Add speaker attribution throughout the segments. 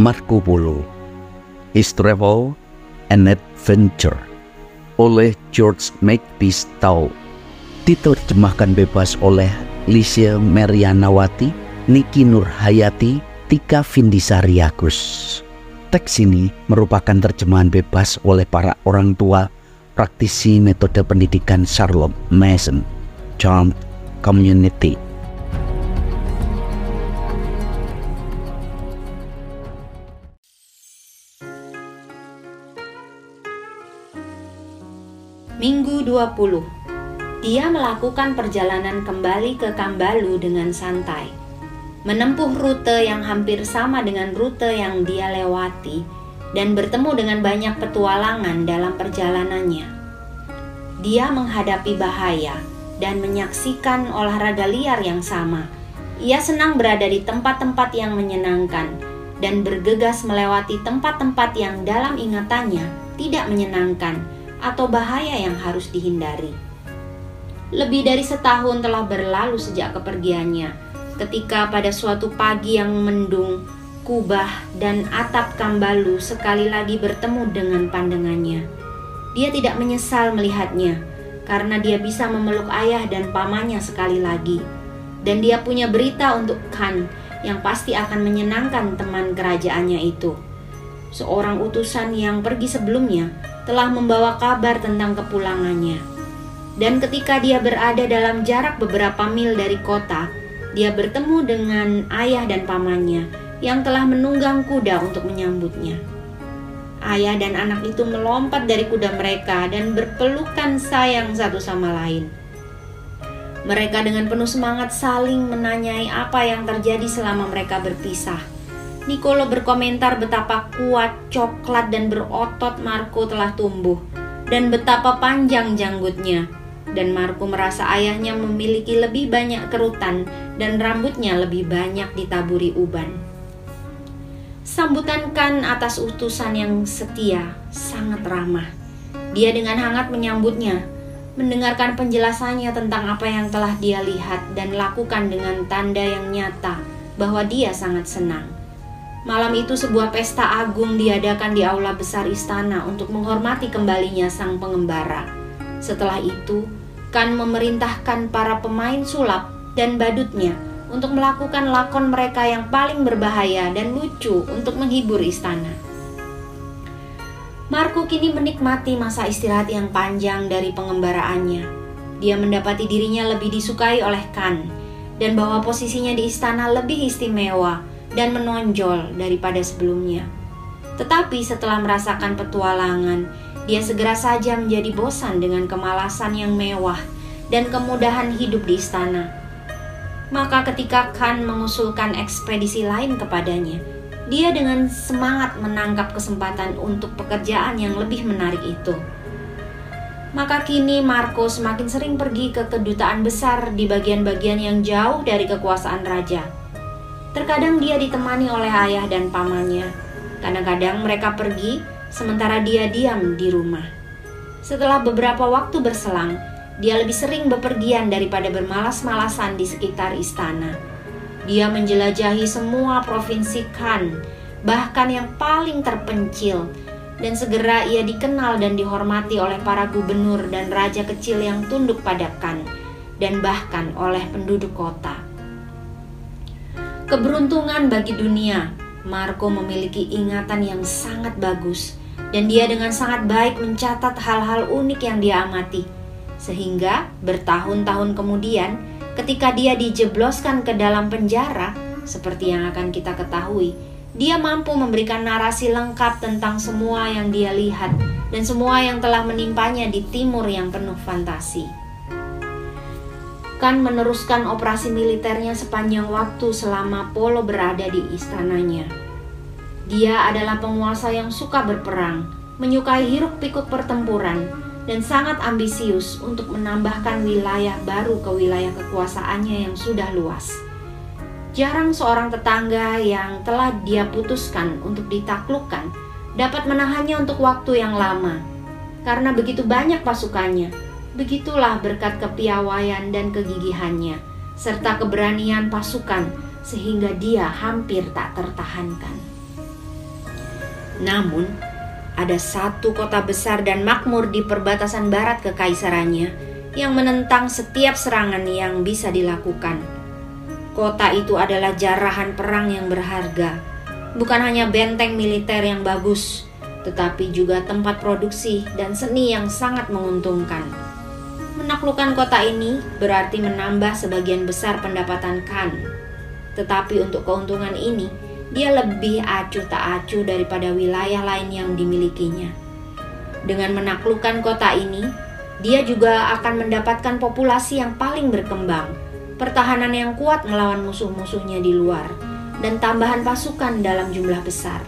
Speaker 1: Marco Polo His Travel and Adventure oleh George Makepeace Tau diterjemahkan bebas oleh Licia Merianawati, Niki Nurhayati, Tika Vindisari Agus. Teks ini merupakan terjemahan bebas oleh para orang tua praktisi metode pendidikan Charlotte Mason, Charmed Community.
Speaker 2: 20 Dia melakukan perjalanan kembali ke Kambalu dengan santai. Menempuh rute yang hampir sama dengan rute yang dia lewati Dan bertemu dengan banyak petualangan dalam perjalanannya. Dia menghadapi bahaya dan menyaksikan olahraga liar yang sama. Ia senang berada di tempat-tempat yang menyenangkan Dan bergegas melewati tempat-tempat yang dalam ingatannya tidak menyenangkan atau bahaya yang harus dihindari. Lebih dari setahun telah berlalu sejak kepergiannya, ketika pada suatu pagi yang mendung, kubah dan atap Kambalu sekali lagi bertemu dengan pandangannya. Dia tidak menyesal melihatnya, karena dia bisa memeluk ayah dan pamannya sekali lagi. Dan dia punya berita untuk Khan yang pasti akan menyenangkan teman kerajaannya itu. Seorang utusan yang pergi sebelumnya telah membawa kabar tentang kepulangannya. Dan ketika dia berada dalam jarak beberapa mil dari kota, dia bertemu dengan ayah dan pamannya yang telah menunggang kuda untuk menyambutnya. Ayah dan anak itu melompat dari kuda mereka dan berpelukan sayang satu sama lain. Mereka dengan penuh semangat saling menanyai apa yang terjadi selama mereka berpisah Nicolo berkomentar betapa kuat, coklat, dan berotot Marco telah tumbuh, dan betapa panjang janggutnya. Dan Marco merasa ayahnya memiliki lebih banyak kerutan dan rambutnya lebih banyak ditaburi uban. Sambutan Kan atas utusan yang setia sangat ramah. Dia dengan hangat menyambutnya, mendengarkan penjelasannya tentang apa yang telah dia lihat dan lakukan dengan tanda yang nyata bahwa dia sangat senang. Malam itu sebuah pesta agung diadakan di aula besar istana untuk menghormati kembalinya sang pengembara. Setelah itu, Kan memerintahkan para pemain sulap dan badutnya untuk melakukan lakon mereka yang paling berbahaya dan lucu untuk menghibur istana. Marco kini menikmati masa istirahat yang panjang dari pengembaraannya. Dia mendapati dirinya lebih disukai oleh Kan dan bahwa posisinya di istana lebih istimewa dan menonjol daripada sebelumnya. Tetapi setelah merasakan petualangan, dia segera saja menjadi bosan dengan kemalasan yang mewah dan kemudahan hidup di istana. Maka ketika Khan mengusulkan ekspedisi lain kepadanya, dia dengan semangat menangkap kesempatan untuk pekerjaan yang lebih menarik itu. Maka kini Marco semakin sering pergi ke kedutaan besar di bagian-bagian yang jauh dari kekuasaan raja Terkadang dia ditemani oleh ayah dan pamannya. Kadang-kadang mereka pergi sementara dia diam di rumah. Setelah beberapa waktu berselang, dia lebih sering bepergian daripada bermalas-malasan di sekitar istana. Dia menjelajahi semua provinsi Khan, bahkan yang paling terpencil, dan segera ia dikenal dan dihormati oleh para gubernur dan raja kecil yang tunduk pada Khan, dan bahkan oleh penduduk kota. Keberuntungan bagi dunia, Marco memiliki ingatan yang sangat bagus dan dia dengan sangat baik mencatat hal-hal unik yang dia amati. Sehingga bertahun-tahun kemudian ketika dia dijebloskan ke dalam penjara, seperti yang akan kita ketahui, dia mampu memberikan narasi lengkap tentang semua yang dia lihat dan semua yang telah menimpanya di timur yang penuh fantasi akan meneruskan operasi militernya sepanjang waktu selama Polo berada di istananya. Dia adalah penguasa yang suka berperang, menyukai hiruk-pikuk pertempuran, dan sangat ambisius untuk menambahkan wilayah baru ke wilayah kekuasaannya yang sudah luas. Jarang seorang tetangga yang telah dia putuskan untuk ditaklukkan dapat menahannya untuk waktu yang lama, karena begitu banyak pasukannya Begitulah berkat kepiawaian dan kegigihannya, serta keberanian pasukan, sehingga dia hampir tak tertahankan. Namun, ada satu kota besar dan makmur di perbatasan barat kekaisarannya yang menentang setiap serangan yang bisa dilakukan. Kota itu adalah jarahan perang yang berharga, bukan hanya benteng militer yang bagus, tetapi juga tempat produksi dan seni yang sangat menguntungkan. Menaklukkan kota ini berarti menambah sebagian besar pendapatan Khan. Tetapi untuk keuntungan ini, dia lebih acuh tak acuh daripada wilayah lain yang dimilikinya. Dengan menaklukkan kota ini, dia juga akan mendapatkan populasi yang paling berkembang, pertahanan yang kuat melawan musuh-musuhnya di luar, dan tambahan pasukan dalam jumlah besar.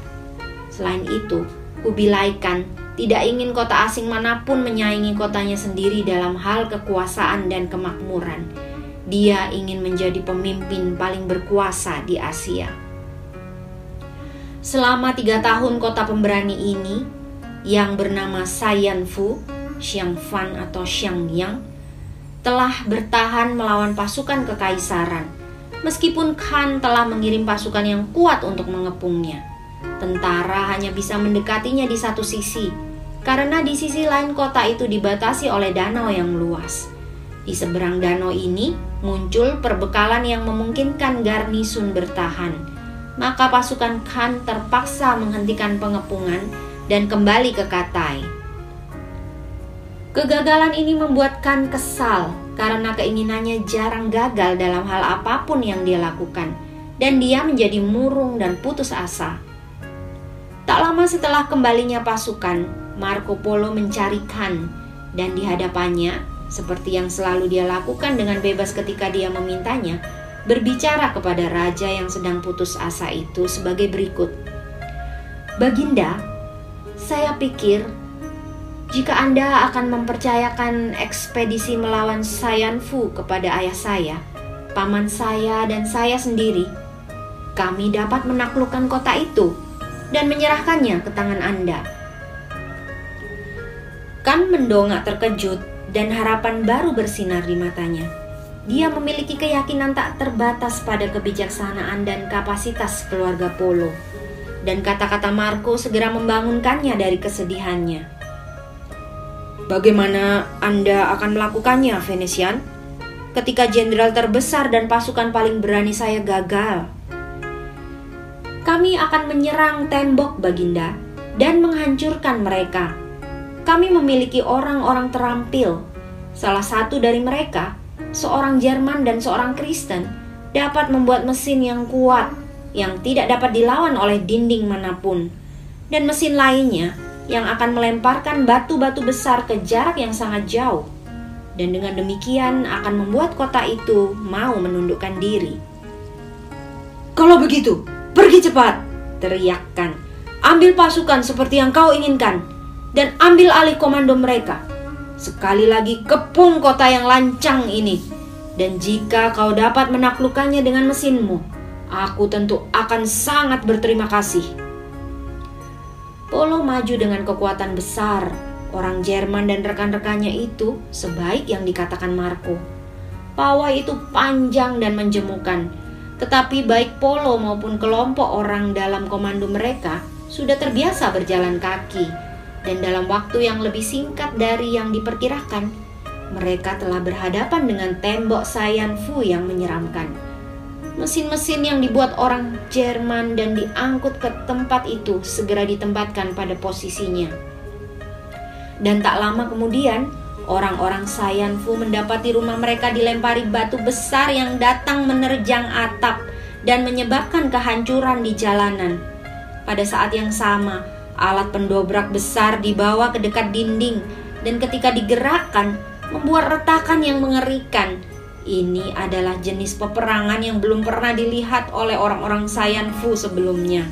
Speaker 2: Selain itu, Kubilai Khan tidak ingin kota asing mana pun menyaingi kotanya sendiri dalam hal kekuasaan dan kemakmuran. Dia ingin menjadi pemimpin paling berkuasa di Asia. Selama tiga tahun kota pemberani ini yang bernama Sayanfu, Xiangfan atau Xiangyang telah bertahan melawan pasukan kekaisaran. Meskipun Khan telah mengirim pasukan yang kuat untuk mengepungnya, tentara hanya bisa mendekatinya di satu sisi, karena di sisi lain kota itu dibatasi oleh danau yang luas. Di seberang danau ini muncul perbekalan yang memungkinkan garnisun bertahan maka pasukan Khan terpaksa menghentikan pengepungan dan kembali ke Katai. Kegagalan ini membuat Khan kesal karena keinginannya jarang gagal dalam hal apa pun yang dia lakukan, dan dia menjadi murung dan putus asa. Tak lama setelah kembalinya pasukan, Marco Polo mencari Khan, dan di hadapannya, seperti yang selalu dia lakukan dengan bebas ketika dia memintanya, berbicara kepada raja yang sedang putus asa itu sebagai berikut. Baginda, saya pikir jika Anda akan mempercayakan ekspedisi melawan Sayanfu kepada ayah saya, paman saya dan saya sendiri, kami dapat menaklukkan kota itu dan menyerahkannya ke tangan Anda. Kan mendongak terkejut dan harapan baru bersinar di matanya. Dia memiliki keyakinan tak terbatas pada kebijaksanaan dan kapasitas keluarga Polo. Dan kata-kata Marco segera membangunkannya dari kesedihannya. Bagaimana Anda akan melakukannya, Venetian? Ketika jenderal terbesar dan pasukan paling berani saya gagal. Kami akan menyerang tembok Baginda dan menghancurkan mereka. Kami memiliki orang-orang terampil. Salah satu dari mereka seorang Jerman dan seorang Kristen dapat membuat mesin yang kuat yang tidak dapat dilawan oleh dinding mana pun, dan mesin lainnya yang akan melemparkan batu-batu besar ke jarak yang sangat jauh, dan dengan demikian akan membuat kota itu mau menundukkan diri. Kalau begitu, pergi cepat! teriakkan. Ambil pasukan seperti yang kau inginkan, dan ambil alih komando mereka Sekali lagi kepung kota yang lancang ini. Dan jika kau dapat menaklukkannya dengan mesinmu, aku tentu akan sangat berterima kasih. Polo maju dengan kekuatan besar. Orang Jerman dan rekan-rekannya itu sebaik yang dikatakan Marco. Pawai itu panjang dan menjemukan, tetapi baik Polo maupun kelompok orang dalam komando mereka sudah terbiasa berjalan kaki dan dalam waktu yang lebih singkat dari yang diperkirakan, mereka telah berhadapan dengan tembok Sayan Fu yang menyeramkan. Mesin-mesin yang dibuat orang Jerman dan diangkut ke tempat itu segera ditempatkan pada posisinya. Dan tak lama kemudian, orang-orang Sayan Fu mendapati rumah mereka dilempari batu besar yang datang menerjang atap dan menyebabkan kehancuran di jalanan. Pada saat yang sama, Alat pendobrak besar dibawa ke dekat dinding dan ketika digerakkan membuat retakan yang mengerikan. Ini adalah jenis peperangan yang belum pernah dilihat oleh orang-orang Sayan Fu sebelumnya.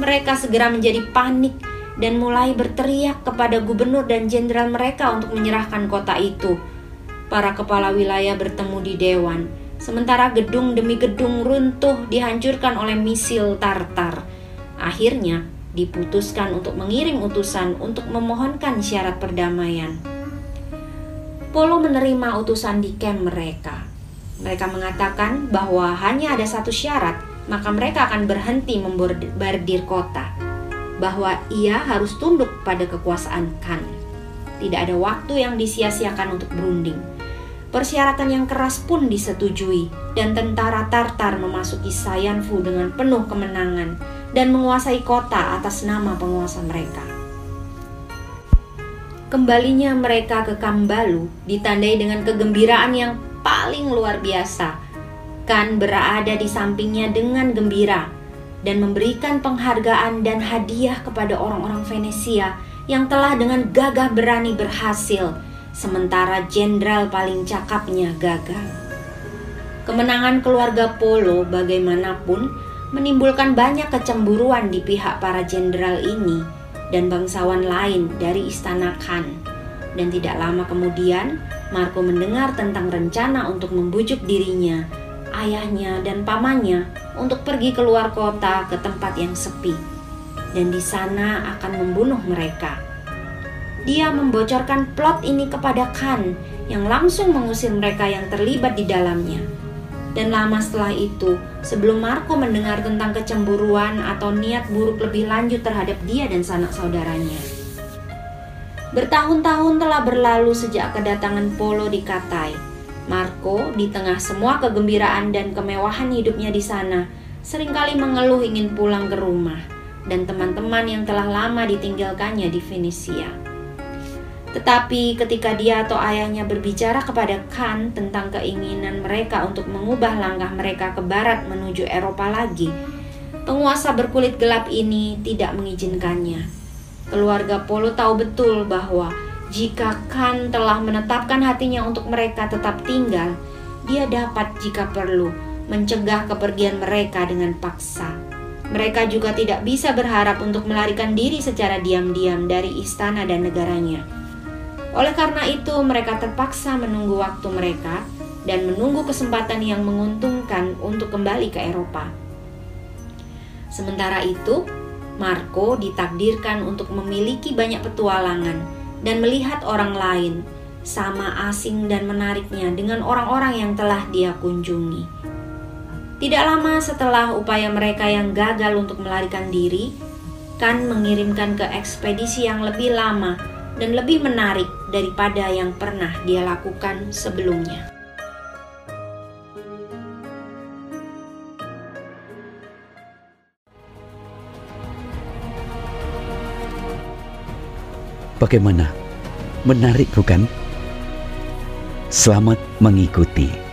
Speaker 2: Mereka segera menjadi panik dan mulai berteriak kepada gubernur dan jenderal mereka untuk menyerahkan kota itu. Para kepala wilayah bertemu di dewan, sementara gedung demi gedung runtuh dihancurkan oleh misil Tartar. Akhirnya, diputuskan untuk mengirim utusan untuk memohonkan syarat perdamaian. Polo menerima utusan di camp mereka. Mereka mengatakan bahwa hanya ada satu syarat, maka mereka akan berhenti membordir kota. Bahwa ia harus tunduk pada kekuasaan Khan. Tidak ada waktu yang disia-siakan untuk berunding. Persyaratan yang keras pun disetujui dan tentara Tartar memasuki Sayanfu dengan penuh kemenangan dan menguasai kota atas nama penguasa mereka. Kembalinya mereka ke Kambalu ditandai dengan kegembiraan yang paling luar biasa. Kan berada di sampingnya dengan gembira dan memberikan penghargaan dan hadiah kepada orang-orang Venesia yang telah dengan gagah berani berhasil, sementara jenderal paling cakapnya gagal. Kemenangan keluarga Polo bagaimanapun menimbulkan banyak kecemburuan di pihak para jenderal ini dan bangsawan lain dari istana Khan. Dan tidak lama kemudian, Marco mendengar tentang rencana untuk membujuk dirinya, ayahnya, dan pamannya untuk pergi keluar kota ke tempat yang sepi. Dan di sana akan membunuh mereka. Dia membocorkan plot ini kepada Khan yang langsung mengusir mereka yang terlibat di dalamnya dan lama setelah itu, sebelum Marco mendengar tentang kecemburuan atau niat buruk lebih lanjut terhadap dia dan sanak saudaranya. Bertahun-tahun telah berlalu sejak kedatangan Polo di Katai. Marco, di tengah semua kegembiraan dan kemewahan hidupnya di sana, sering kali mengeluh ingin pulang ke rumah dan teman-teman yang telah lama ditinggalkannya di Venesia. Tetapi ketika dia atau ayahnya berbicara kepada Khan tentang keinginan mereka untuk mengubah langkah mereka ke barat menuju Eropa lagi, penguasa berkulit gelap ini tidak mengizinkannya. Keluarga Polo tahu betul bahwa jika Khan telah menetapkan hatinya untuk mereka tetap tinggal, dia dapat jika perlu mencegah kepergian mereka dengan paksa. Mereka juga tidak bisa berharap untuk melarikan diri secara diam-diam dari istana dan negaranya oleh karena itu, mereka terpaksa menunggu waktu mereka dan menunggu kesempatan yang menguntungkan untuk kembali ke Eropa. Sementara itu, Marco ditakdirkan untuk memiliki banyak petualangan dan melihat orang lain, sama asing dan menariknya dengan orang-orang yang telah dia kunjungi. Tidak lama setelah upaya mereka yang gagal untuk melarikan diri, Kan mengirimkan ke ekspedisi yang lebih lama dan lebih menarik daripada yang pernah dia lakukan sebelumnya.
Speaker 1: Bagaimana? Menarik bukan? Selamat mengikuti.